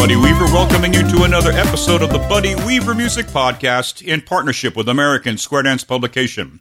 Buddy Weaver welcoming you to another episode of the Buddy Weaver Music Podcast in partnership with American Square Dance Publication.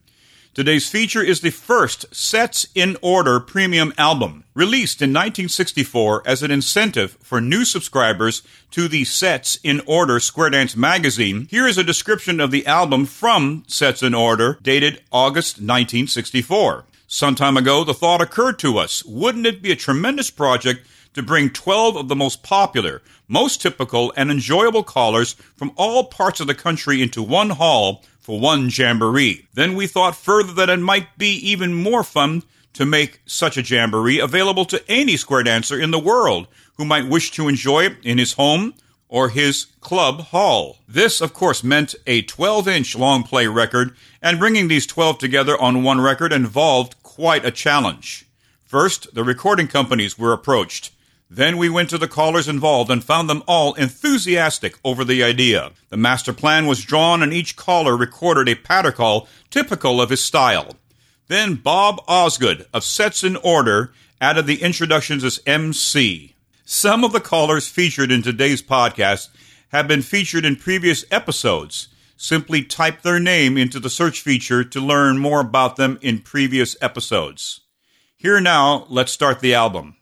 Today's feature is the first Sets in Order premium album, released in 1964 as an incentive for new subscribers to the Sets in Order Square Dance magazine. Here is a description of the album from Sets in Order, dated August 1964. Some time ago, the thought occurred to us wouldn't it be a tremendous project to bring 12 of the most popular, most typical, and enjoyable callers from all parts of the country into one hall for one jamboree. Then we thought further that it might be even more fun to make such a jamboree available to any square dancer in the world who might wish to enjoy it in his home or his club hall. This, of course, meant a 12 inch long play record, and bringing these 12 together on one record involved quite a challenge. First, the recording companies were approached. Then we went to the callers involved and found them all enthusiastic over the idea. The master plan was drawn and each caller recorded a patter call typical of his style. Then Bob Osgood of Sets in Order added the introductions as MC. Some of the callers featured in today's podcast have been featured in previous episodes. Simply type their name into the search feature to learn more about them in previous episodes. Here now, let's start the album.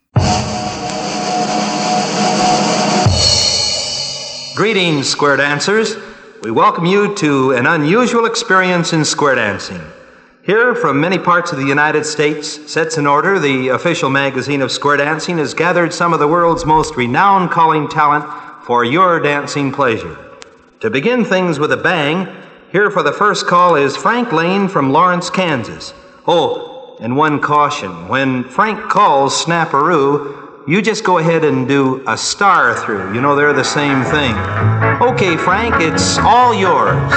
Greetings, square dancers. We welcome you to an unusual experience in square dancing. Here, from many parts of the United States, Sets in Order, the official magazine of square dancing, has gathered some of the world's most renowned calling talent for your dancing pleasure. To begin things with a bang, here for the first call is Frank Lane from Lawrence, Kansas. Oh, and one caution when Frank calls Snapperoo, you just go ahead and do a star through. You know, they're the same thing. Okay, Frank, it's all yours.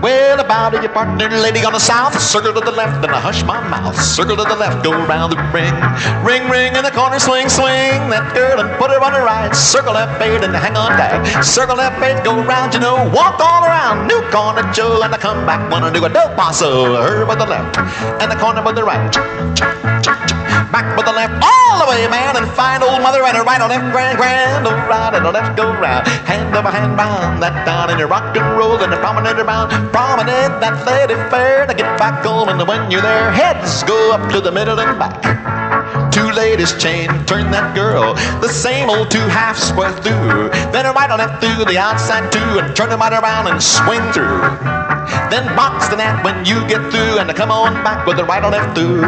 Well, about your partner, lady on the south, circle to the left, and I hush my mouth. Circle to the left, go around the ring. Ring, ring, in the corner, swing, swing. That girl and put her on the right. Circle that bait and hang on tight. Circle that bait, go around, you know, walk all around. New corner, Joe, and I come back, wanna do a do paso. Her by the left, and the corner by the right. Back with the left, all the way, man, and find old mother and her right on left, grand, grand, oh, right and the left, go round. Hand over hand round, that down in your rock and roll, and the promenade around, promenade, that lady fair, to get back home, and when you're there, heads go up to the middle and back. Two ladies chain, turn that girl, the same old two half square through. Then a right on left through the outside two, and turn them right around and swing through. Then box the gnat when you get through, and come on back with the right on left through.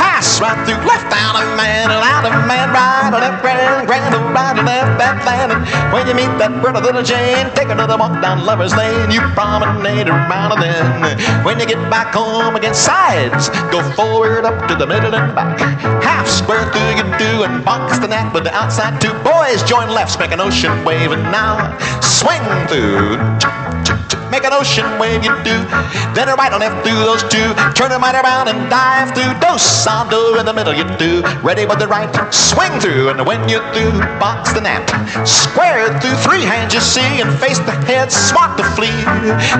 Pass right through, left out of man, and out of man, right on left, grand, grand, right on left, that land. And when you meet that pretty little Jane, take another walk down Lover's Lane. You promenade around, and then when you get back home again, sides go forward, up to the middle and back. Half square through you do, and box the gnat with the outside two. Boys join lefts, make an ocean wave, and now swing through make an ocean wave you do. Then a right on left through those two. Turn them right around and dive through. Dos on do in the middle you do. Ready with the right, swing through. And when you're through, box the nap. Square through three hands you see and face the head, swat the flea.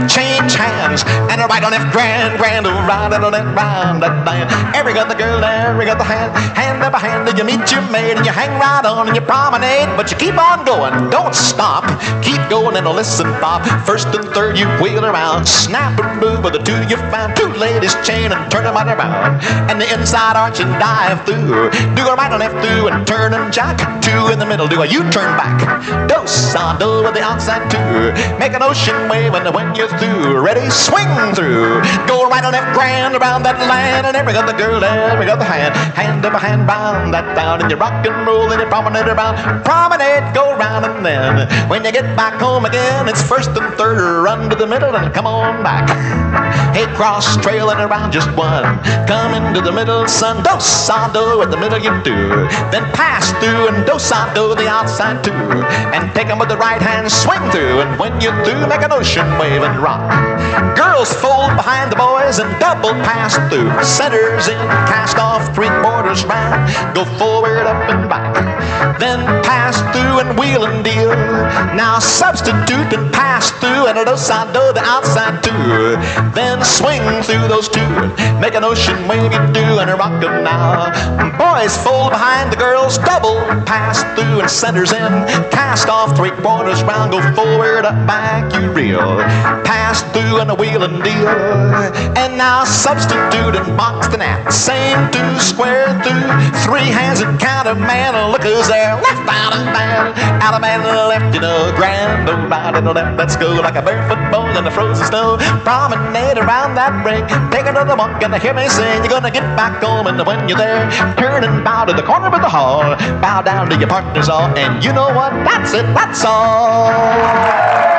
Change hands and a right on left, grand, grand, a right on left, round that line. Every got the girl every got the hand, hand over hand, and you meet your mate and you hang right on and you promenade, but you keep on going, don't stop. Keep going and listen, Bob. First and third, you wheel around, snap and move with the two you found. Two ladies chain and turn them right around. And the inside arch and dive through. Do a right and left through and turn and jack. Two in the middle, do a U-turn back. Dos on do with the outside two. Make an ocean wave and when you're through, ready, swing through. Go right and left grand around that land and every other girl, every other hand. Hand over hand round that down and you rock and roll and you promenade around. Promenade, go round and then when you get back home again, it's first and third run to the middle and come on back. Hey, cross trail and around just one. Come into the middle, son. Dos do at the middle you do. Then pass through and dos do the outside too. And take 'em with the right hand, swing through. And when you're through, make an ocean wave and rock. Girls fold behind the boys and double pass through. Centers in, cast off three quarters round. Go forward, up and back. Then pass through and wheel and deal. Now substitute and pass through and a side do the outside too. Then swing through those two. Make an ocean wave you do and a rock 'em now. Boys fold behind the girls, double pass through and centers in. Cast off three quarters round, go forward, up, back, you reel. Pass through and a deal. And now substitute and box the gnat. Same two square through. Three hands and count a man. Look who's there. Left out of man. Out of man left, you know. Grand old right to the left. Let's go like a barefoot bull in the frozen snow. Promenade around that ring. Take another monk and hear me sing. You're gonna get back home and when you're there, turn and bow to the corner of the hall. Bow down to your partner's all. And you know what? That's it. That's all.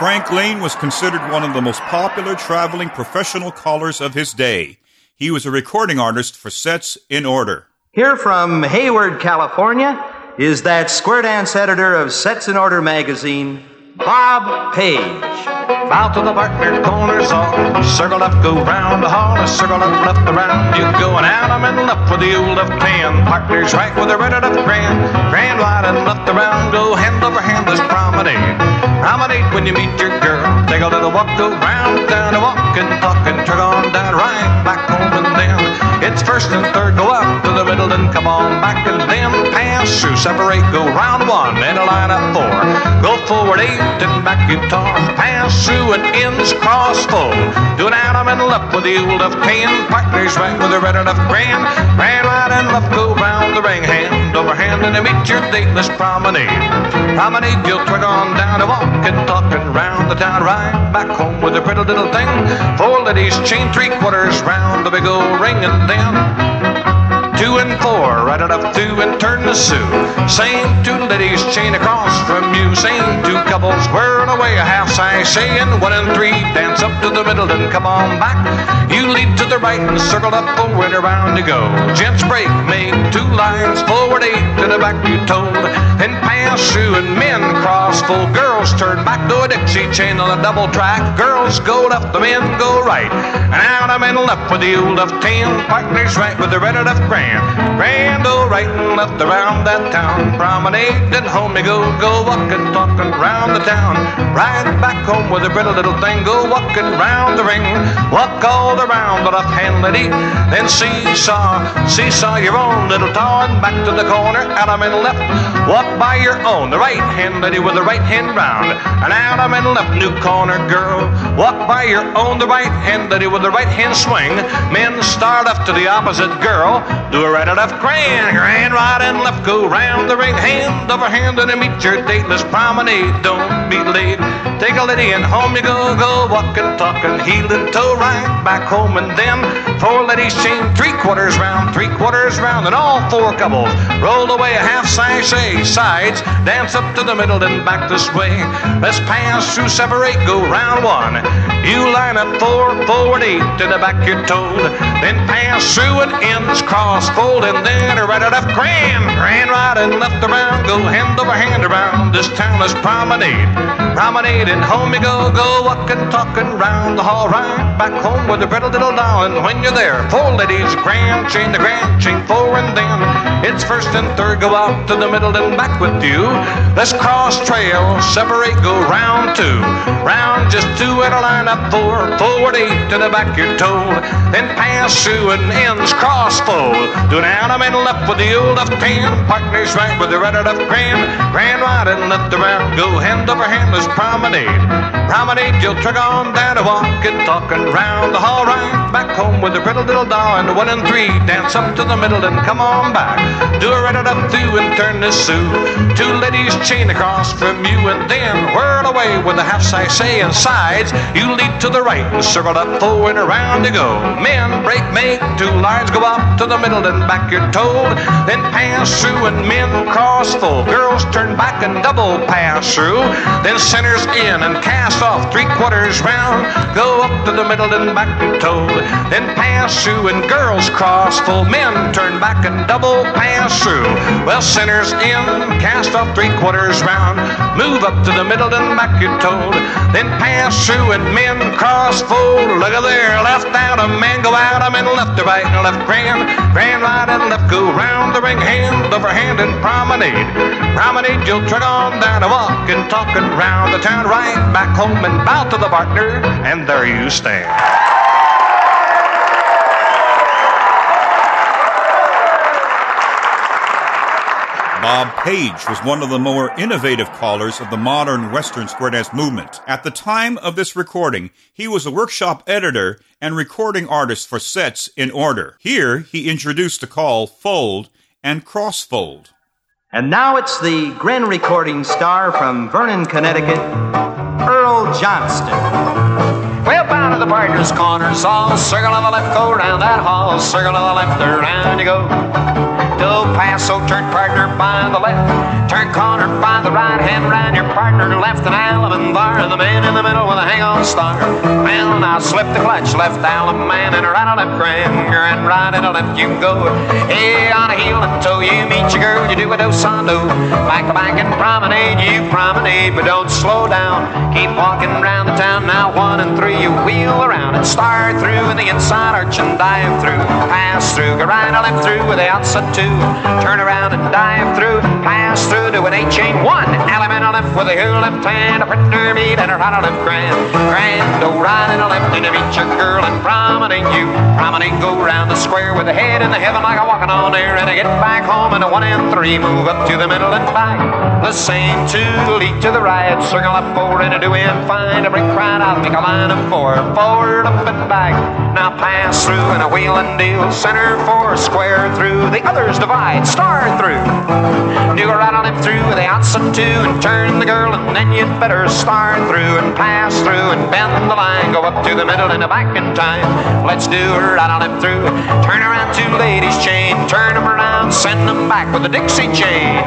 Frank Lane was considered one of the most popular traveling professional callers of his day. He was a recording artist for Sets in Order. Here from Hayward, California, is that square dance editor of Sets in Order magazine, Bob Page. Bow to the partner, corners all. Circle up, go round the hall. Circle up, left around. You going out, I'm in left with the old left ten. Partners right with the red of grand. Grand wide and left around. Go hand over hand, this promenade. Promenade when you meet your girl. Take a little walk, go round, down a walk and tug on down right back home and then. It's first and third, go up to the middle and come on back and then pass through, separate, go round one and a line up four. Go forward eight and back toss, pass through and ends cross fold. Do an Adam and left with the old of ten, partners right with the red left grand, grand right and left go round the ring, hand over hand and meet your dateless promenade. Promenade, you'll twig on down to walk and round the town, right back home with a pretty little thing. Four ladies chain three quarters round the big old ring and then two and four, right it up through and turn to Sue. Same two ladies chain across from you, same two couples whirl away a half sashay and one and three dance up to the middle and come on back. You lead to the right and circle up oh, forward around you go. Gents break, make two lines forward eight to the back you told, then pass through and men cross fold. Girls turn back to a Dixie chain on a double track. Girls go left, the men go right, and out I'm in left with the old of ten partners right with the red of grand. Grand old right and left around that town. Promenade and home you go, go walking, talking round the town. Ride back home with a pretty little thing, go walking round the ring. Walk all around the left hand lady, then seesaw, seesaw your own little town. Back to the corner, out I'm in left. Walk by your own, the right hand lady with the right hand round. And out I'm left, new corner girl. Walk by your own, the right hand lady with the right hand swing. Men start up to the opposite girl. Do a right and left, grand, grand, right and left, go round the ring, hand over hand, and meet your dateless promenade. Don't be late. Take a lady and home you go, go walking, talking, heel and toe, right back home, and then four ladies chain three quarters round, three quarters round, and all four couples roll away a half sashay, sides, dance up to the middle and back this way. Let's pass through, separate, go round one. You line up four, forward eight, to the back you're told, then pass through and ends cross fold and then a right a left grand, grand right and left around, go hand over hand around this town is promenade. Promenade and home you go, go walking, talking round the hall, right back home with a little doll. And when you're there, four ladies, grand, chain the grand, chain four and then it's first and third, go out to the middle and back with you. Let's cross trail, separate, go round two, round just two and a line up four, forward eight to the back you're told, then pass through and ends cross fold. Do down I'm left with the old of ten, partners right with the red of grand, grand right and left around, go hand over hand, let's promenade. Promenade, you'll trigger on down to walk and talking round the hall, right back home with a pretty little doll and the one and three, dance up to the middle and come on back. Do a red up through and turn this Sue. Two ladies chain across from you and then whirl away with a half sashay and sides. You lead to the right and circle up forward and around you go. Men break, make two lines, go up to the middle and back you're told. Then pass through and men cross fold. Girls turn back and double pass through. Then centers in and cast off three quarters round. Go up to the middle and back told. Then pass through and girls cross fold. Men turn back and double pass through. Well, centers in, cast off three quarters round. Move up to the middle and back you're told. Then pass through and men cross fold. Look at there, left out a man go out. In left to right and left grand. Grand right and left go round the ring hand over hand and promenade. Promenade, you'll turn on down and walk and talking round the town right back home and bow to the partner. And there you stand. Bob Page was one of the more innovative callers of the modern Western square dance movement. At the time of this recording, he was a workshop editor and recording artists for Sets in Order. Here, he introduced the call fold and crossfold. And now it's the Grenn recording star from Vernon, Connecticut, Earl Johnston. Well, bound to the partner's corner, saw circle on the left, go round that hall, circle on the left, around you go. Do paso, turn partner by the left, turn corner by the right, hand round your partner left, and Allemande bar, the man in the middle with a hang-on star. Well, now slip the clutch, left Allemande, and right on left grand, and right and a left you go. Hey, on a heel until you meet your girl, you do a dos on do. Back to back and promenade, you promenade, but don't slow down. Keep walking round the town, now one and three, you wheel around and start through in the inside arch and dive through. Pass through, go right and left through with the outside two. Turn around and dive through, pass through to an eight chain one. Allemande on left with a heel left hand, a partner beat and a right on left grand. Grand, go right and a left and meet your girl and promenade you. Promenade, go round the square with a head in the heaven like a walking on air and I get back home and a one and three move up to the middle and back. The same two lead to the right, circle up forward and a do and fine. a break out, make a line of four, forward up and back. Now pass through and a wheel and deal, center four, square through, the others divide, star through. Do a right on him through with the outside two and turn the girl and then you'd better star through and pass through and bend the line, go up to the middle and a back in time. Let's do a right on him through, turn around two ladies chain, turn them around, send them back with a Dixie chain.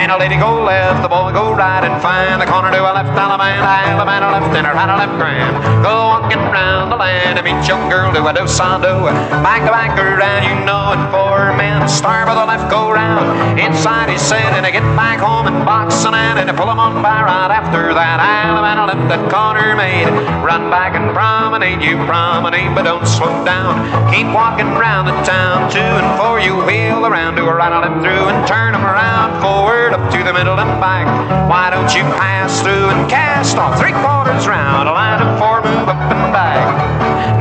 And a lady go left, the boy go right and find the corner to a left, Allemande, Allemande left and a right on left grand. Go walking round the land and meet your girl do a do do. Back to back around, you know it four men. Start with the left, go round. Inside he said, and I get back home and box and and I pull him on by right after that. Allemande left that corner made. Run back and promenade, you promenade, but don't slow down. Keep walking round the town, two and four, you wheel around, do a right on him through and turn him around forward up to the middle and back. Why don't you pass through and cast off three quarters round, a line of four, move up and.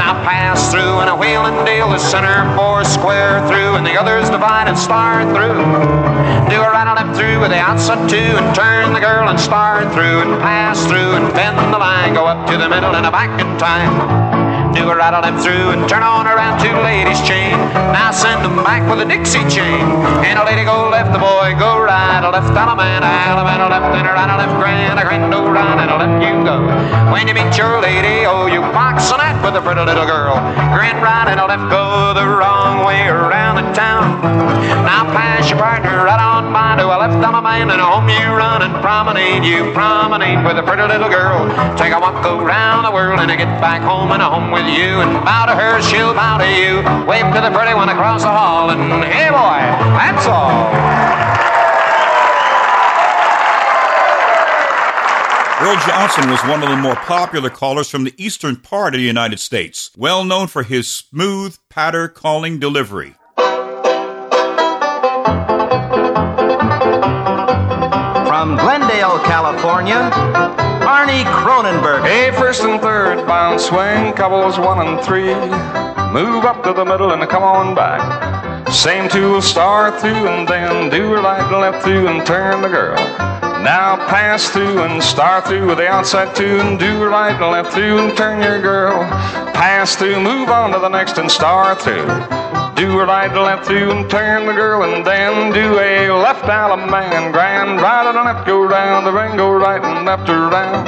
Now pass through and a wheel and deal the center four square through and the others divide and start through. Do a on left through with the outside two and turn the girl and start through and pass through and bend the line, go up to the middle and a back in time. Do a right on them through and turn on around two ladies' chain. Now send them back with a Dixie chain. And a lady go left, the boy go right. A left and a man, and a Allemande, a left, and a right, a left grand, a grand go right, and a left you go. When you meet your lady, oh, you box on that with a pretty little girl. Grand right and a left go the wrong way around the town. Now pass your partner right on by to a left Allemande and home you run and promenade. You promenade with a pretty little girl. Take a walk around the world and get back home and a home with you and bow to her, she'll bow to you. Wave to the pretty one across the hall, and hey boy, that's all. Earl Johnston was one of the more popular callers from the eastern part of the United States, well known for his smooth patter calling delivery. From Glendale, California, Arnie Cronenberg. Hey, first and third, bound swing, couples one and three. Move up to the middle and come on back. Same two will start through and then do a right and left through and turn the girl. Now pass through and start through with the outside two and do a right and left through and turn your girl. Pass through, move on to the next and start through. Do a right left through and turn the girl and then do a left Allemande grand. Right and left go round, the ring go right and left around.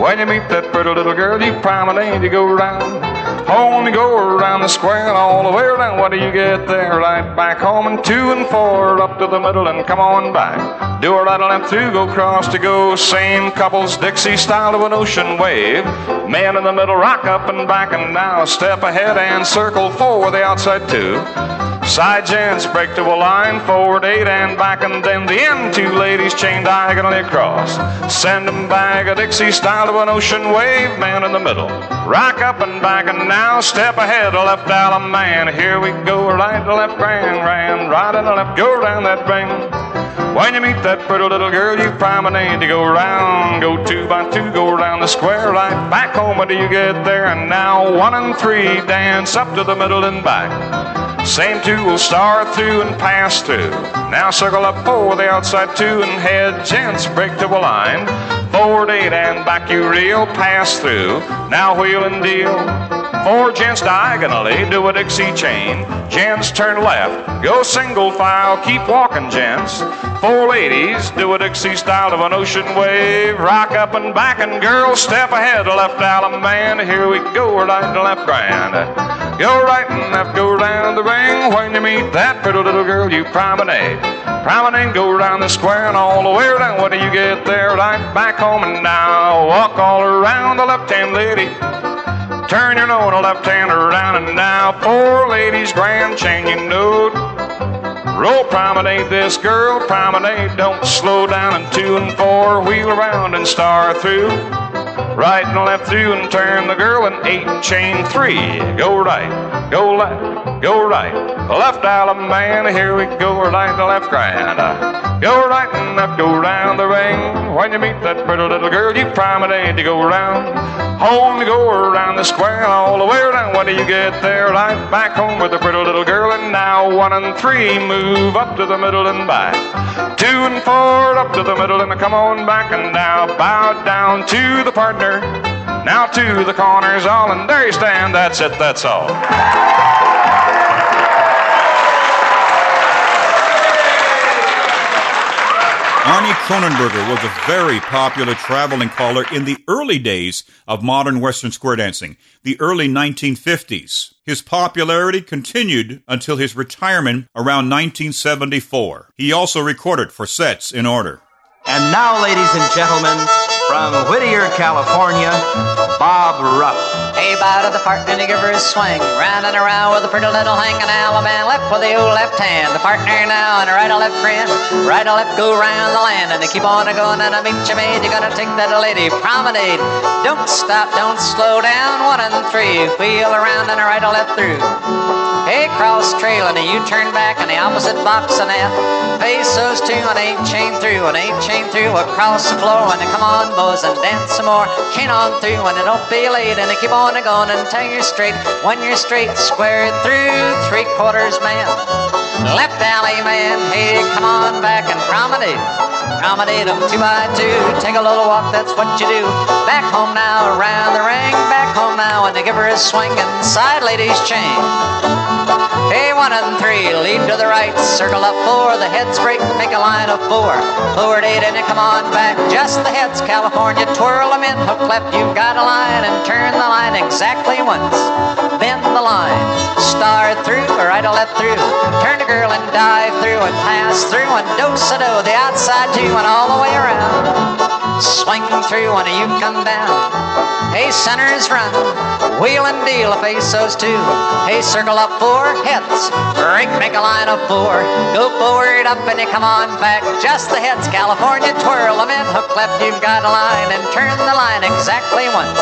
When you meet that pretty little girl, you promenade, you go round. Home you go around the square and all the way around. What do you get there? Right back home and two and four up to the middle and come on back. Do a right left through, go cross to go. Same couples, Dixie style of an ocean wave. Man in the middle, rock up and back and now step ahead and circle four with the outside two. Side gents break to a line, forward eight and back, and then the end. Two ladies chain diagonally across. Send 'em back a Dixie style of an ocean wave, man in the middle. Rock up and back, and now step ahead, left Allemande. Here we go, right to left, grand, grand, right and left, go round that ring. When you meet that pretty little girl, you promenade to go round, go two by two, go around the square, right back home until you get there, and now one and three dance up to the middle and back. Same two will start through and pass through. Now circle up four, the outside two, and head gents break to a line. Forward eight and back you reel, pass through. Now wheel and deal. Four gents diagonally, do a Dixie chain. Gents turn left, go single file, keep walking, gents. Four ladies, do a Dixie style of an ocean wave. Rock up and back, and girls step ahead, left Allemande. Here we go, right to left grand. Go right and left, go round the ring. When you meet that pretty little girl, you promenade. Promenade, go around the square and all the way around. What do you get there? Right back home and now walk all around the left hand lady. Turn your nose to left hand around and now four ladies grand changing note. Roll promenade this girl, promenade, don't slow down and two and four, wheel around and star through. Right and left through and turn the girl and eight chain three. Go right, go left, go right. Left Allemande, here we go, right to left grand. Go right and left, go round the ring. When you meet that pretty little girl, you prime promenade to go round. Home you go around the square all the way around. When do you get there? Right back home with the pretty little girl. And now one and three move up to the middle and back. Two and four up to the middle and come on back. And now bow down to the partner. Now to the corners all. And there you stand. That's it. That's all. Arnie Kronenberger was a very popular traveling caller in the early days of modern Western square dancing, the early 1950s. His popularity continued until his retirement around 1974. He also recorded for sets in order. And now, ladies and gentlemen, from Whittier, California, Bob Ruff. Hey, bow to the partner and give her a swing. Round and around with a pretty little hanging Alabama left with the old left hand. The partner now and a right or left friend. Right or left go round the land and they keep on a going and I meet you made. You're gonna take that lady promenade. Don't stop, don't slow down. One and three. Wheel around and a right or left through. Hey, cross trail and you turn back in the opposite box and that. Face those two and eight chain through and eight chain through across the floor and come on and dance some more. Chain on through and it don't be late and keep on a going until you're straight. When you're straight, square through, three quarters man. Left Allemande, hey, come on back and promenade. Promenade them two by two. Take a little walk, that's what you do. Back home now, around the ring. Back home now, and they give her a swing and side ladies chain. Hey, one and three, lead to the right, circle up four, the heads break, make a line of four. Forward eight, and you come on back, just the heads, California, twirl them in, hook left, you've got a line, and turn the line exactly once. Bend the line, star through, right or left through, turn the girl and dive through, and pass through, and do-sa-do, the outside two, and all the way around. Swing through, and you come down. Hey, centers run, wheel and deal, a face those two. Hey, circle up four, heads, break, make a line of four. Go forward, up, and you come on back. Just the heads, California, twirl them in, hook left, you've got a line, and turn the line exactly once.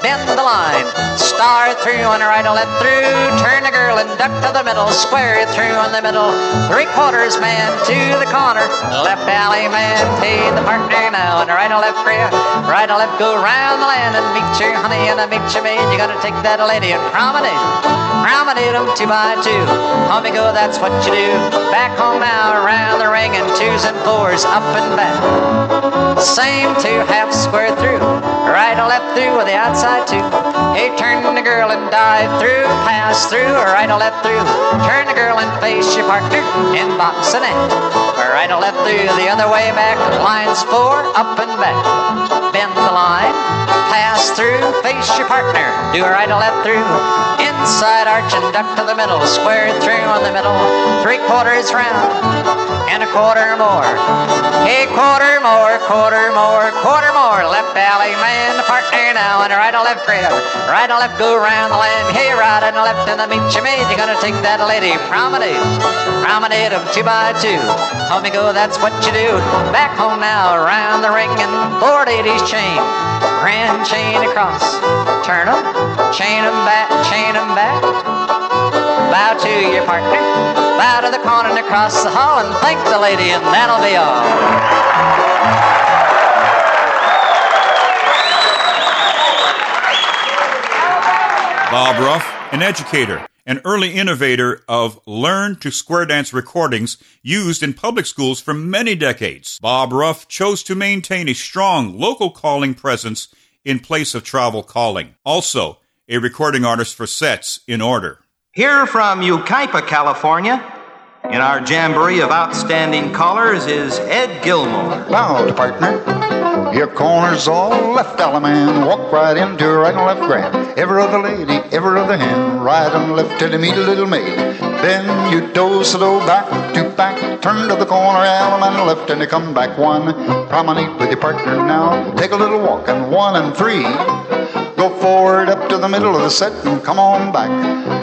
Bend the line, star through, and right or left through. Turn the girl and duck to the middle, square it through in the middle. Three quarters man to the corner, left Allemande, pay the partner now, and right or left. Right or left, go round the land and your honey and I meet your maid. You gotta take that lady and promenade. Promenade them two by two. You go, that's what you do. Back home now, around the ring and twos and fours, up and back. Same two half square through. Right or left through with the outside two. Hey, turn the girl and dive through, pass through, right or left through. Turn the girl and face your partner in box and end. Right or left through the other way back. Lines four, up and back. Bend the line. Through, face your partner, do a right or left through. Inside arch and duck to the middle, square through on the middle, three quarters round, and a quarter more. A quarter more, quarter more, quarter more. Left Allemande, partner now, and a right or left grab. Right or left go round the land. Hey, right and left in the meet you made. You're gonna take that lady promenade, promenade of two by two. You go, that's what you do. Back home now, around the ring and four ladies chain. Grand chain across. Turn 'em, chain 'em back, chain 'em back. Bow to your partner, bow to the corner and across the hall, and thank the lady, and that'll be all. Bob Ruff, an educator, an early innovator of learn to square dance recordings used in public schools for many decades. Bob Ruff chose to maintain a strong local calling presence in place of travel calling. Also, a recording artist for sets in order. Here from Yucaipa, California, in our jamboree of outstanding callers is Ed Gilmore. Loud, partner. Your corner's all left, man. Walk right into right and left grand. Every other lady, every other hand. Right and left till you meet a little maid. Then you dose a do back to back. Turn to the corner, man left, and you come back one. Promenade with your partner now. Take a little walk, and one and three. Go forward up to the middle of the set and come on back.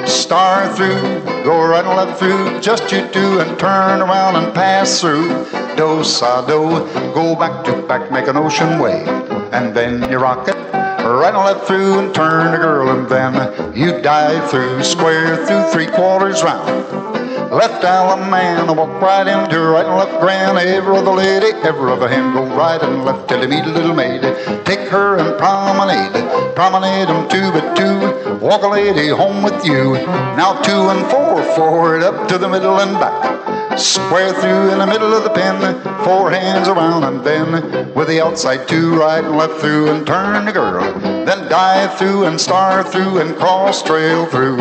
Star through, go right and left through, just you two, and turn around and pass through. Do sa do, go back to back, make an ocean wave, and then you rock it. Right and left through and turn a girl, and then you dive through, square through, three quarters round. Left Allemande, walk right into right and left grand. Every other lady, every other hand, go right and left till you meet a little maid. Take her and promenade, promenade them two by two. Walk a lady home with you. Now two and four, forward up to the middle and back. Square through in the middle of the pen, four hands around and then with the outside two, right and left through and turn the girl. Then dive through and star through and cross trail through.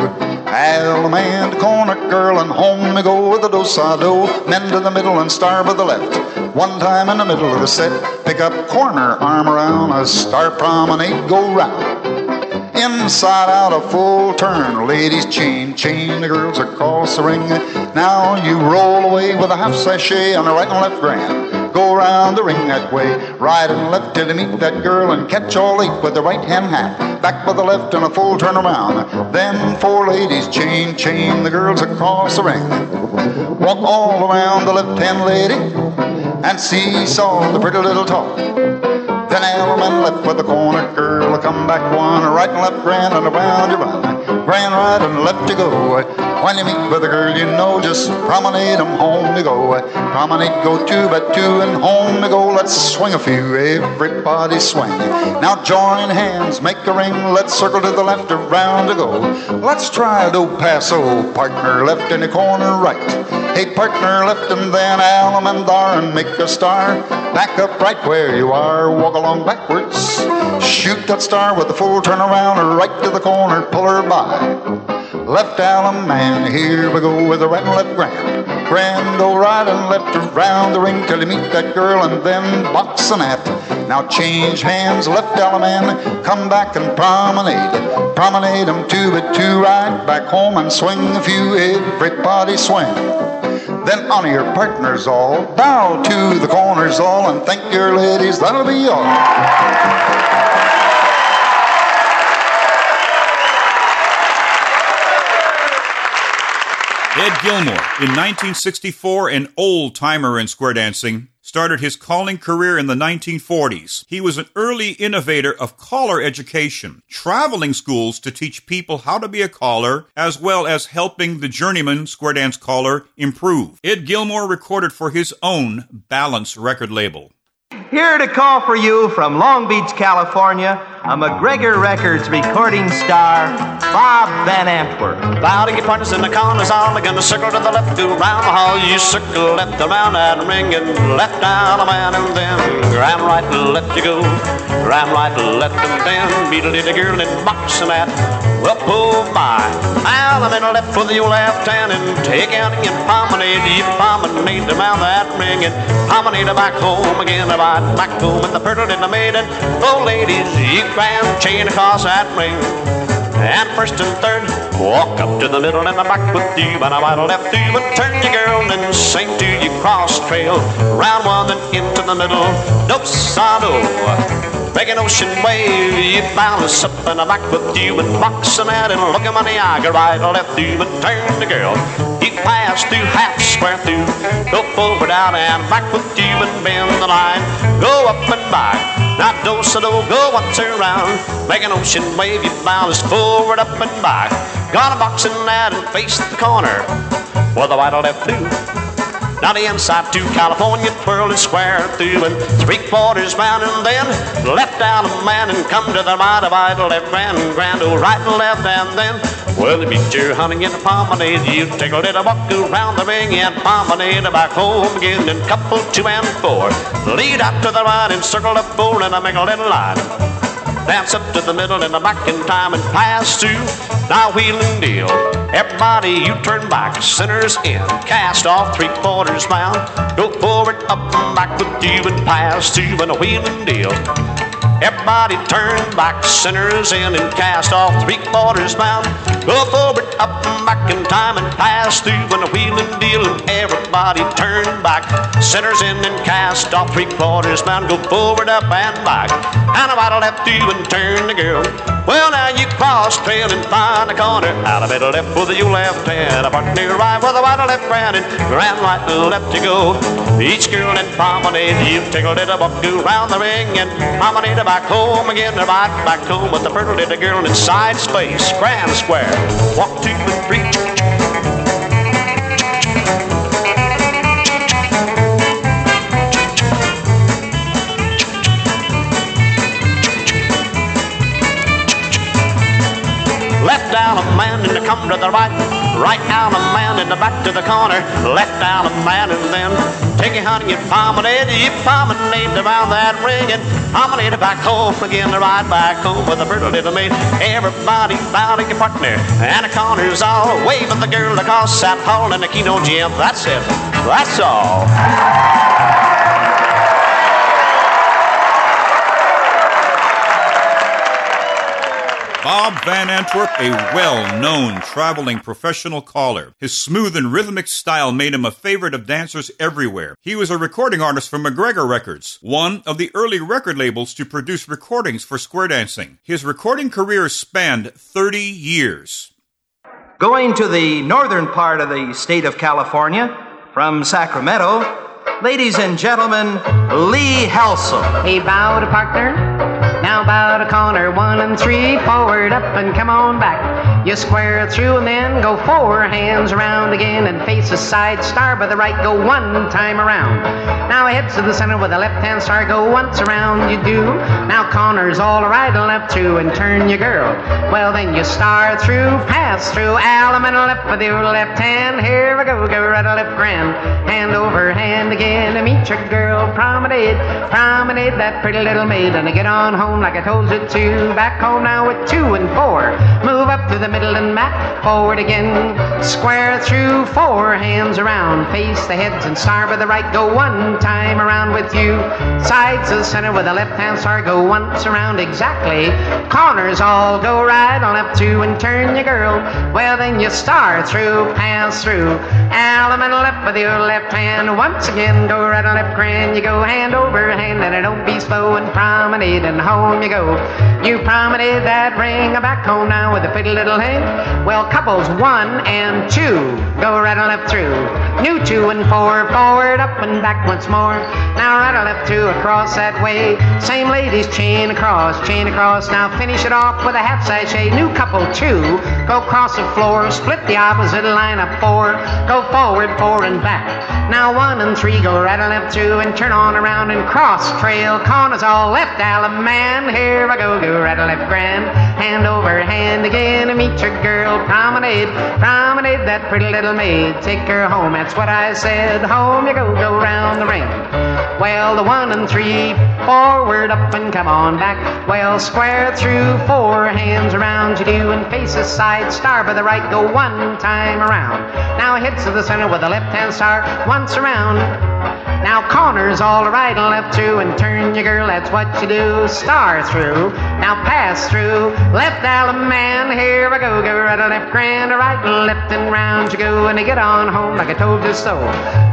Allemande, corner girl, and home we go with the do-sa-do. Men to the middle and star by the left. One time in the middle of the set, pick up corner, arm around, a star promenade, go round. Inside out a full turn, ladies chain, chain the girls across the ring. Now you roll away with a half sashay on the right and left grand. Go around the ring that way, right and left till you meet that girl and catch all eight with the right hand hat. Back with the left and a full turn around. Then four ladies chain, chain the girls across the ring. Walk all around the left hand lady and seesaw the pretty little top. Then Allemande left with the corner girl, come back one, right and left grand and around you run. Grand right and left you go. When you meet with a girl you know, just promenade 'em home you go. Promenade go two by two and home you go. Let's swing a few, everybody swing. Now join hands, make a ring, let's circle to the left, around to go. Let's try do paso, partner left in the corner right. Hey, partner, left and then Alamandar and make a star. Back up right where you are, walk along backwards. Shoot that star with the full turnaround, right to the corner, pull her by. Left Allemande, here we go with a right and left grand. Grand, go right and left around the ring till you meet that girl and then box and at. Now change hands, left Allemande, come back and promenade. Promenade 'em two by two, right back home and swing a few, everybody swing. Then honor your partners all, bow to the corners all, and thank your ladies, that'll be all. Ed Gilmore, in 1964, an old timer in square dancing, started his calling career in the 1940s. He was an early innovator of caller education, traveling schools to teach people how to be a caller, as well as helping the journeyman square dance caller improve. Ed Gilmore recorded for his own Balance record label. Here to call for you from Long Beach, California, a MacGregor Records recording star, Bob Van Antwerp. Bow to your partners in the corners, all gonna circle to the left, go round the hall. You circle left around that ring and left down a man and then round right and left you go. Round right and left and then beat a little girl in boxing at. Well, oh my, now I'm in the left with your left hand and take out and promenade. You promenade around that ring and promenade back home again. Right back home with the pretty little maiden. Oh, ladies, you grand, chain across that ring. And first and third, walk up to the middle and the back with you, and a right left you, and turn your girl and sing to you cross trail. Round one and into the middle, do sa do. Make an ocean wave, you bounce up and a back with you, and box them out and look him on the eye, go right or left you, and turn the girl. You pass through half square through, go forward out and back with you, and bend the line, go up and back. Now do so do, go once around, make an ocean wave, you balance forward, up and back. Gonna box in that and face the corner, with the or left do. Now the inside to California, twirl and square through and three quarters round and then left down a man and come to the right of idle left grand, grand old right and left and then well, you meet your honey in the promenade, you take a little walk around the ring and promenade back home again and couple two and four. Lead out to the right and circle up four and I make a little line. Dance up to the middle and the back in time and pass through. Now wheel and deal. Everybody, you turn back, centers in. Cast off three quarters round. Go forward, up and back with you and pass through and a wheel and deal. Everybody turn back, centers in and cast off three quarters bound. Go forward, up and back in time and pass through when the wheel and deal. And everybody turn back, centers in and cast off three quarters bound. Go forward, up and back. And a right left you and turn the girl. Well, now you cross trail and find a corner. Out of middle left with your left hand. A partner right with a right left grand and grand right left you go. Each girl and promenade, you take a little walk round the ring and promenade back home again. Right back home with the pretty little girl inside space, grand square. Walk two and three. Left a man to come to the right. Right a man the back to the corner. Left down a man and then take your honey and promenade. You promenade around that ring and promenade back home again. ride back home with a pretty little maid. Everybody bow to your partner and the corners all wave at the girl across that hall in the Keno gym. That's it. That's all. Bob Van Antwerp, a well known traveling professional caller. His smooth and rhythmic style made him a favorite of dancers everywhere. He was a recording artist for MacGregor Records, one of the early record labels to produce recordings for square dancing. His recording career spanned 30 years. Going to the northern part of the state of California from Sacramento, ladies and gentlemen, Lee Helsel. He bowed a partner. Now bow to corner one and three, forward up and come on back. You square through and then go four hands around again and face a side star by the right, go one time around. Now head to the center with the left hand star, go once around you do. Now corners all right and left through and turn your girl. Well then you star through, pass through, Allemande left with your left hand. Here we go, go right a left grand. Hand over hand again and meet your girl. Promenade, promenade that pretty little maid and get on home like I told you to. Back home now with two and four. Move up to the middle and back. Forward again. Square through four hands around. Face the heads and star by the right. Go one time around with you. Sides to the center with the left hand star. Go once around exactly. Corners all go right on up to and turn your girl. Well then you star through, pass through. Allemande left with your left hand. Once again go right on left grand. You go hand over hand and it don't be slow and promenade and home you go. You promenade that ring back home now with a pretty little hand. Well, couples one and two go right and left through. New two and four, forward, up and back once more. Now right and left two across that way. Same ladies chain across, chain across. Now finish it off with a half sashay. New couple two go across the floor, split the opposite line up four. Go forward, four and back. Now one and three go right and left through and turn on around and cross trail. Corners all left, man. Here I go, go right and left grand. Hand over hand again and meet your girl. Promenade, promenade that pretty little maid. Take her home, that's what I said. Home you go, go round the ring. Well, the one and three, forward up and come on back. Well, square through, four hands around you do, and face a side star by the right, go one time around. Now head to the center with the left hand star, once around. Now corners all right and left through and turn your girl, that's what you do. Star through, now pass through. Left Allemande, here we go. Go right and left, grand, right and left and round you go. And you get on home like I told you so.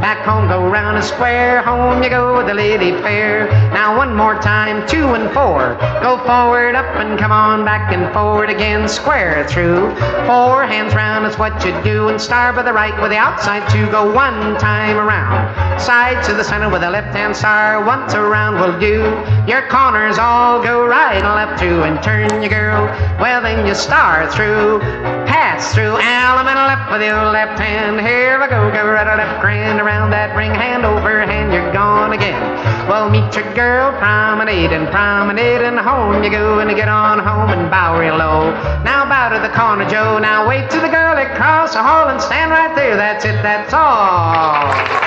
Back home, go round a square. Home you go with the lady fair. Now one more time, two and four. Go forward, up and come on back and forward again. Square through. Four hands round is what you do. And star by the right with the outside two. Go one time around. Side to the center with the left hand star. Once around will do. Your corners all go right and left through and turn your girl. Well, then you star through. Pass through and left with your left hand. Here we go. Go right left grand around that ring. Hand over hand, you're gone again. Well, meet your girl, promenade and promenade and home you go and you get on home and bow real low. Now bow to the corner, Joe. Now wait till the girl across the hall and stand right there. That's it, that's all.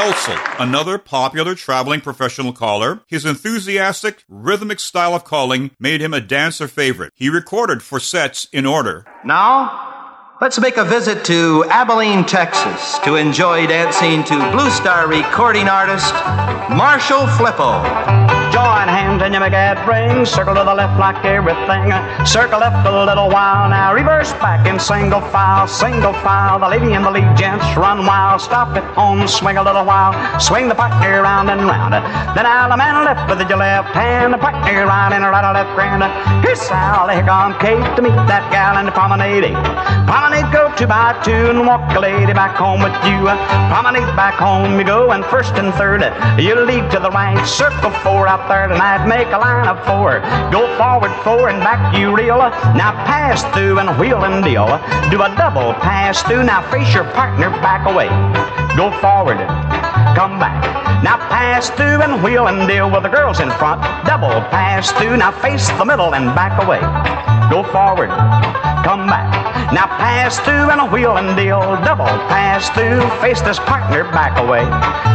Helsel, another popular traveling professional caller, his enthusiastic, rhythmic style of calling made him a dancer favorite. He recorded for sets in order. Now, let's make a visit to Abilene, Texas to enjoy dancing to Blue Star recording artist Marshall Flippo. Join hands and you make it ring. Circle to the left like everything. Circle left a little while. Now reverse back in single file, single file. The lady and the lead gents run wild. Stop at home, swing a little while. Swing the partner round and round. Then I'll man left with your left hand. The partner right and right, and left grand. Here's Sally, here come Kate to meet that gal in the promenade. Promenade two by two and walk a lady back home with you. Promenade back home you go and first and third you lead to the right. Circle four out there tonight, make a line of four. Go forward four and back you reel. Now pass through and wheel and deal. Do a double pass through. Now face your partner back away. Go forward, come back. Now pass through and wheel and deal with the girls in front. Double pass through. Now face the middle and back away. Go forward, come back. Now pass through and a wheel and deal. Double pass through. Face this partner back away.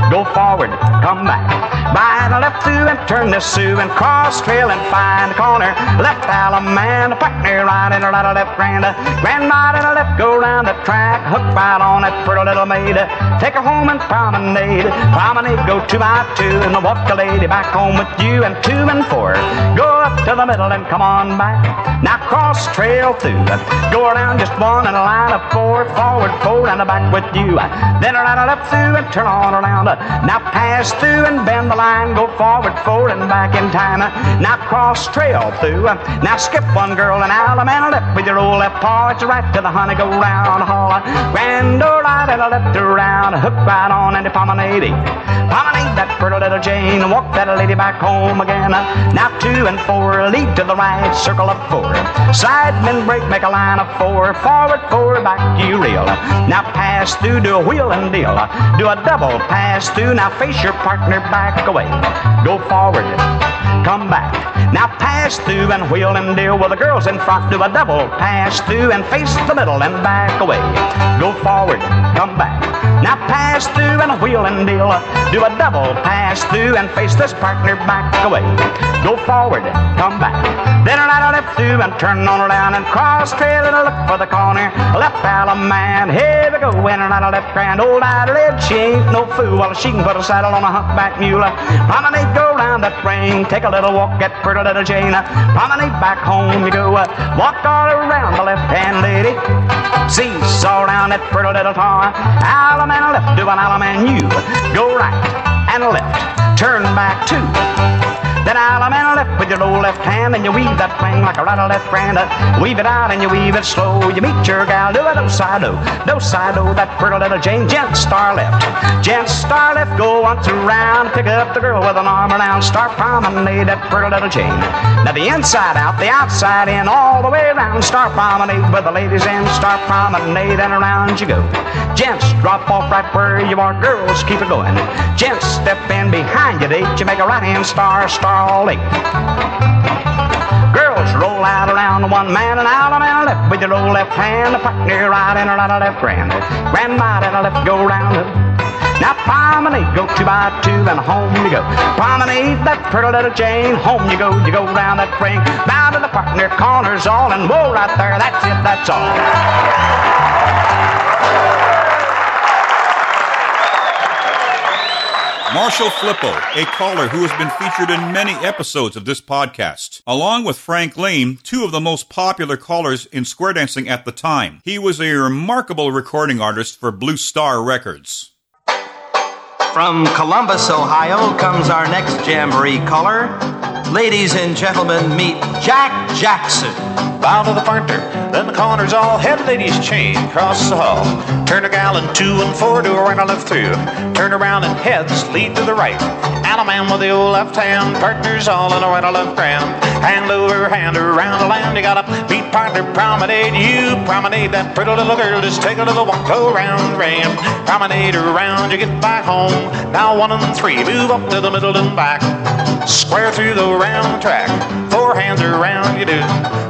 Go forward, come back. By the left through and turn this Sioux and cross trail and find the corner. Left allemande, the partner right and right, left grand. Grand right and a left, go round the track. Hook right on that pretty little maid. Take her home and promenade. Promenade, go two by two and walk the lady back home with you and two and four. Go up to the middle and come on back. Now cross trail through. Go around just one and a line of four. Forward four and a back with you. Then right left through and turn on around. Now pass through and bend the line. Go forward four and back in time. Now cross trail through. Now skip one girl and out a man left with your old left paw. It's right to the honey. Go round hall. Grand or right and a left around. Hook right on and promenade. Promenade that pretty little Jane. And walk that lady back home again. Now two and four. Lead to the right. Circle up four. Side Sidemen break. Make a line of four. Forward forward, Back you reel. Now pass through. Do a wheel and deal. Do a double pass through. Now face your partner back away. Go forward, come back. Now pass through and wheel and deal with the girls in front. Do a double pass through and face the middle and back away. Go forward, come back. Now pass through and wheel and deal. Do a double pass through and face this partner back away. Go forward, come back. Then right left through and turn on around and cross trail and look for the corner. Left allemande, here we go. In and out left grand. Old Adelaide, she ain't no fool. Well, she can put a saddle on a humpback mule. Promenade, go round that ring. Take a little walk, get pretty little Jane. Promenade back home you go. Walk all around the left hand lady. See, Seesaw around that pretty little taw. Alum and left, do an alum and you. Go right and left. Turn back two. Then allemande left with your old left hand, and you weave that thing like a right or left grand. Uh, weave it out and you weave it slow. You meet your gal, do a do side do, do side do. That pretty little Jane, gent star left, gent star left. Go once around, pick up the girl with an arm around, start promenade that pretty little Jane. Now the inside out, the outside in, all the way around. Start promenade with the ladies in, start promenade and around you go. Gents drop off right where you are, girls keep it going. Gents step in behind you, date you make a right hand star, star eight. Girls roll out around the one man and out a man left with your old left hand, a partner right and right a left grand. Grand right and a left go round. Now promenade, go two by two and home you go. Promenade that pretty little Jane, home you go, you go round that ring. Bow to the partner, corners all, and whoa right there, that's it, that's all. Marshall Flippo, a caller who has been featured in many episodes of this podcast, along with Frank Lane, two of the most popular callers in square dancing at the time. He was a remarkable recording artist for Blue Star Records. From Columbus, Ohio, comes our next jamboree caller. Ladies and gentlemen, meet Jack Jackson. Bow to the partner, then the corners all head ladies chain across the hall. Turn a gal gallon two and four to a right or left through. Turn around and heads lead to the right. And a man with the old left hand, partners all in a right or left grand. Hand over hand around the land, you gotta beat partner promenade. You promenade that pretty little girl, just take a little walk go around ramp. Promenade around, you get back home. Now one and three, move up to the middle and back. Square through the round track. Four hands around, you do.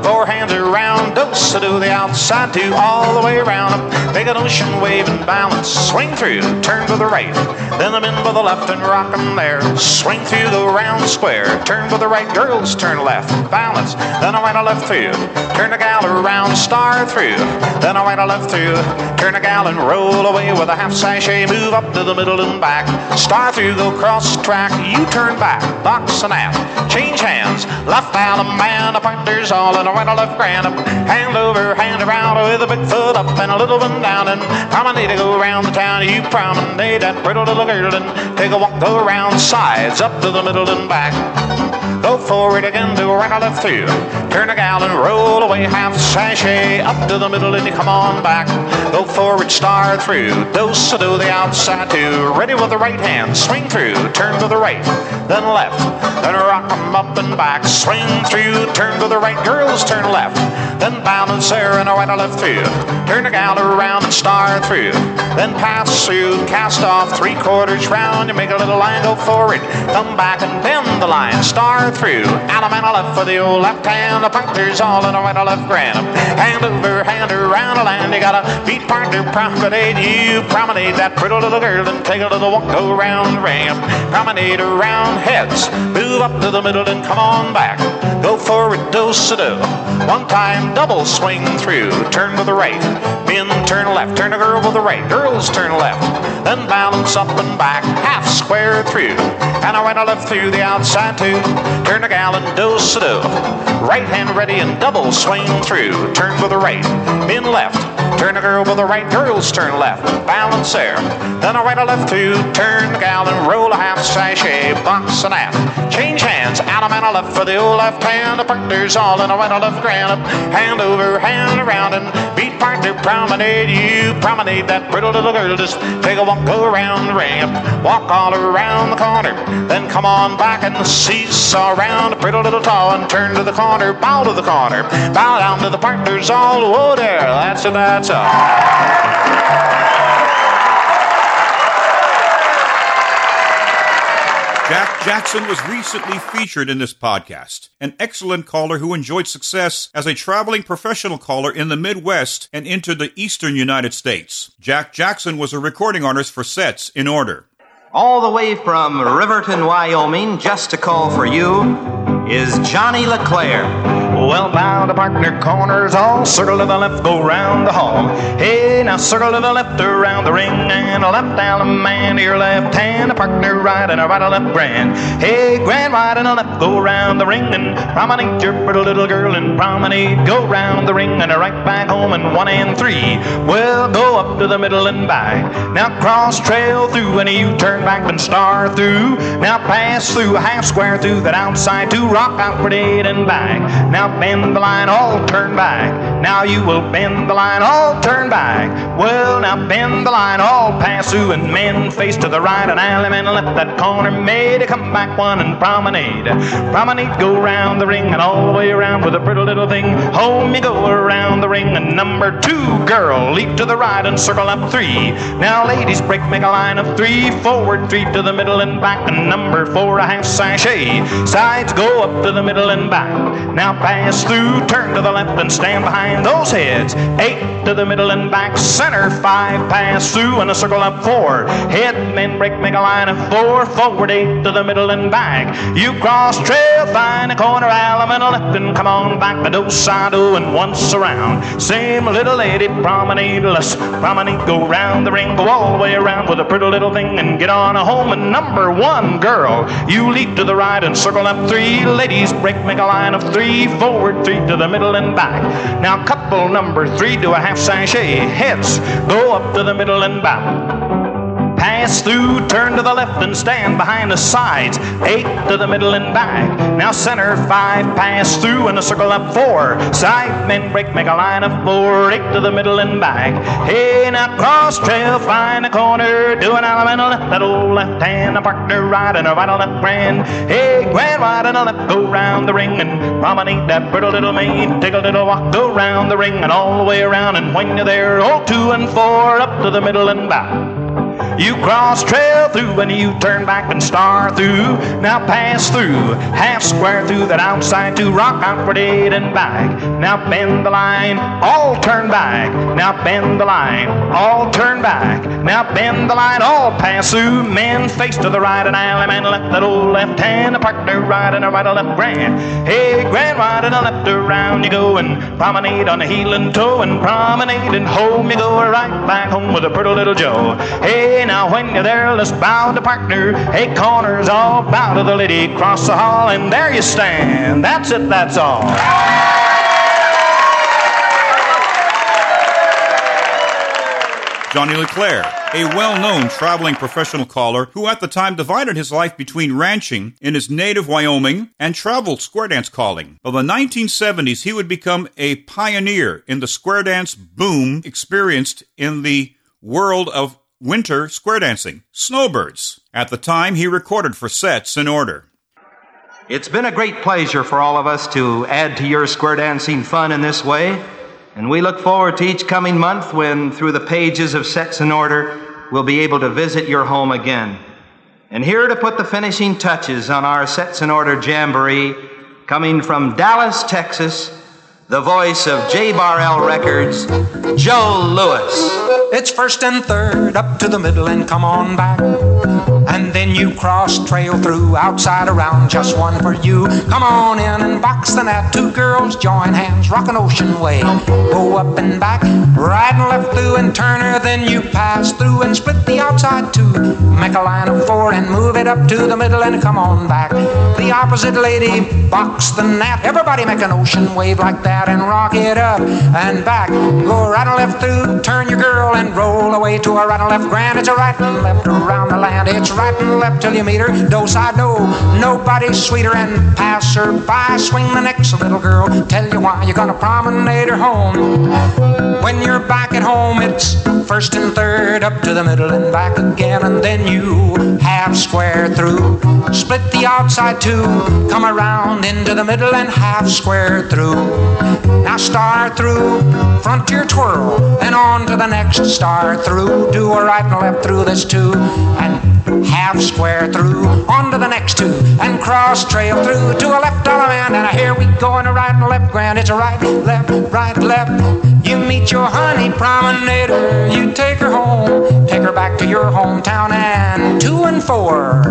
Four hands around, dose to the outside two, all the way around. Make an ocean wave and balance. Swing through, turn to the right. Then the men to the left and rock 'em there. Swing through the round square. Turn to the right, girls turn left. Balance. Then a right or left through. Turn the gal around, star through. Then a right or left through. Turn the gal and roll away with a half sashay. Move up to the middle and back. Star through, go cross track. You turn back, box and out. Change hands. Left allemande, a partner's all in a right or left grand. Hand over, hand around with a big foot up and a little one down. And promenade to need to go around the town. You promenade that pretty little girl and take a walk go around sides up to the middle and back. Go forward again, do right or left through. Turn a gal and roll away half sashay up to the middle and you come on back. Go forward, star through. Dose to do the outside two. Ready with the right hand, swing through. Turn to the right, then left. Then rock 'em up and back. Swing through, turn to the right. Girls turn left. Then balance there and a right or left through. Turn the gal around and star through. Then pass through, cast off three quarters round. You make a little line, go forward. Come back and bend the line, star through. Allemande left for the old left hand. The punctures all in a right or left grand. Hand over, hand around the land. You gotta beat partner, promenade. You promenade that pretty little girl and take a little walk, around the ramp. Promenade around heads. Move up to the middle and come on back. Go forward, a do. One time, double swing through. Turn to the right. Men turn left. Turn a girl with the right. Girls turn left. Then balance up and back. Half square through. And I went a left through the outside too. Turn a gal and a do. Right hand ready and double swing through. Turn to the right. Men left. Turn a girl with the right. Girls turn left. Balance there. Then I right a left through. Turn the gal and roll a half sashay. Box and aft. Change hands. Out and a left for the old left hand. The partners all in a right or left grand. Hand over, hand around and beat partner promenade. You promenade that pretty little girl. Just take a walk, go around the ramp. Walk all around the corner. Then come on back and seesaw around a pretty little taw and turn to the corner. Bow to the corner. Bow down to the partners all. Whoa there. That's it, that's all. Jack Jackson was recently featured in this podcast. An excellent caller who enjoyed success as a traveling professional caller in the Midwest and into the eastern United States. Jack Jackson was a recording artist for Sets in Order. All the way from Riverton, Wyoming, just to call for you, is Johnny LeClair. Well, now to partner corners, all circle to the left, go round the hall. Hey, now circle to the left, around the ring, and a left down a man to your left hand, a partner right and a right, a left grand. Hey, grand right and a left, go round the ring, and promenade your pretty little girl, and promenade, go round the ring, and a right back home, and one and three. Well, go up to the middle and back. Now cross trail through, and you turn back and star through. Now pass through a half square through that outside to rock out pretty and back. Now bend the line, all turn back. Now you will bend the line, all turn back. Well, now bend the line, all pass through, and men face to the right, and allemande left that corner, made come back one and promenade. Promenade, go round the ring and all the way around with a pretty little thing. Home you go around the ring, and number two girl, leap to the right and circle up three. Now ladies break, make a line of three, forward three to the middle and back, and number four a half sashay. Sides go up to the middle and back. Now pass pass through, turn to the left and stand behind those heads. Eight to the middle and back, center five, pass through and a circle up four. Head and break, make a line of four, forward eight to the middle and back. You cross trail, find a corner, and a left and come on back the do side and once around. Same little lady, promenade, let's promenade, go round the ring, go all the way around with a pretty little thing and get on a home. And number one girl, you leap to the right and circle up three. Ladies, break, make a line of three, forward three to the middle and back. Now couple number three, do a half sashay. Heads, go up to the middle and back. Pass through, turn to the left and stand behind the sides. Eight to the middle and back. Now center five, pass through and a circle up four. Side men break, make a line of four. Eight to the middle and back. Hey, now cross trail, find a corner, do an allemande left, that old left hand, a partner right and a right and left grand. Hey, grand right and a left, go round the ring and promenade that pretty little maid. Take a little walk, go round the ring and all the way around. And when you're there, all two and four, up to the middle and back. You cross trail through and you turn back and star through. Now pass through, half square through that outside to rock out for eight and back. Now bend the line, all turn back. Now bend the line, all turn back. Now bend the line, all pass through. Men face to the right and allemande left that old left hand. A partner right and a right and left grand. Hey, grand right and a left around you go and promenade on the heel and toe and promenade and home you go right back home with a pretty little Joe. Hey, now when you're there, let's bow to partner. Hey, corners all bow to the lady. Cross the hall, and there you stand. That's it, that's all. Johnny LeClair, a well known traveling professional caller who at the time divided his life between ranching in his native Wyoming and travel square dance calling. By the 1970s, he would become a pioneer in the square dance boom experienced in the world of winter square dancing, Snowbirds. At the time, he recorded for Sets in Order. It's been a great pleasure for all of us to add to your square dancing fun in this way, and we look forward to each coming month when, through the pages of Sets in Order, we'll be able to visit your home again. And here to put the finishing touches on our Sets in Order Jamboree, coming from Dallas, Texas, the voice of J Records, Joe Lewis. It's first and third, up to the middle and come on back. And then you cross trail through, outside around, just one for you. Come on in and box the gnat. Two girls join hands, rock an ocean way. Go up and back, right and left through and turn her. Then you pass through and split the outside two. Make a line of four and move it up to the middle and come on back. The opposite lady, box the gnat. Everybody make an ocean wave like that and rock it up and back. Go right and left through, turn your girl and roll away to a right and left grand. It's a right and left around the land. It's right and left till you meet her. Do side do, nobody's sweeter and pass her by. Swing the next little girl. Tell you why you're gonna promenade her home. When you're back at home, it's first and third, up to the middle and back again, and then you half square through. Split the outside two, come around into the middle and half square through. Now star through, frontier twirl, and on to the next star through. Do a right and left through this two, and half square through, on to the next two, and cross trail through to a left dollar man. And here we go on a right and left grand. It's a right, left, right, left. You meet your honey promenader, you take her home, take her back to your hometown, and two and four.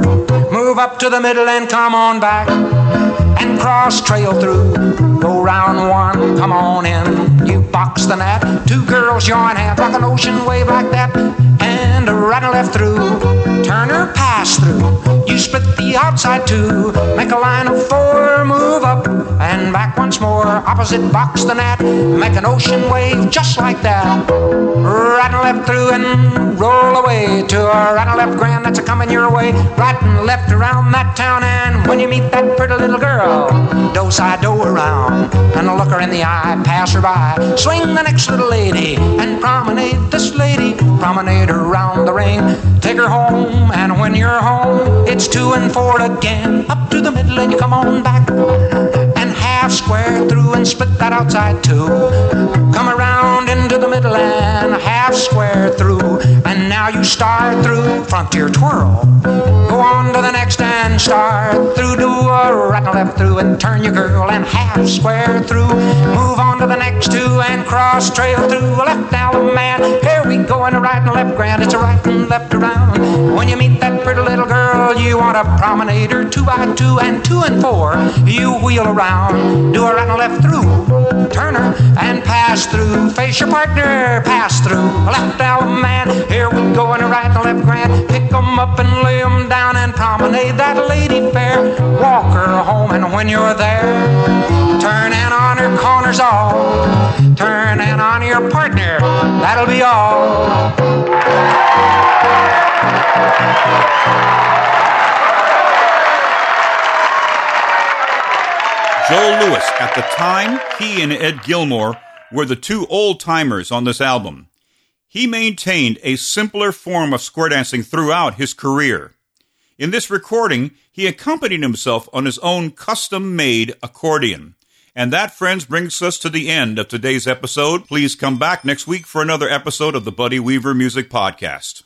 Move up to the middle and come on back and cross trail through. Go round one, come on in. You box the gnat. Two girls join hands, rock an ocean wave like that. And a right and left through. Turn her pass through. You split the outside two. Make a line of four. Move up and back once more. Opposite box the gnat. Make an ocean wave just like that. Right and left through and roll away to a right and left grand that's a coming your way. Right and left around that town. And when you meet that pretty little girl, do side do around and look her in the eye, pass her by. Swing the next little lady and promenade this lady. Promenade her around the ring, take her home, and when you're home, it's two and four again. Up to the middle and you come on back and half square through and split that outside two. Come around into the middle and half square through And now you start through frontier twirl. Go on to the next and start through. Do a right and left through and turn your girl and half square through. Move on to the next two and cross trail through. A left down man. Here we go in a right and left grand. It's a right and left around. When you meet that pretty little girl, you want to promenade her two by two and two and four. You wheel around, do a right and left through. Turn her and pass through. Face your partner, pass through. Left out man. Here we go and a right and left grand. Pick 'em up and lay 'em down and promenade that lady fair. Walk her home and when you're there, turn and on her corners all. Turn and on your partner. That'll be all. Joe Lewis, at the time, he and Ed Gilmore were the two old timers on this album. He maintained a simpler form of square dancing throughout his career. In this recording, he accompanied himself on his own custom made accordion. And that, friends, brings us to the end of today's episode. Please come back next week for another episode of the Buddy Weaver Music Podcast.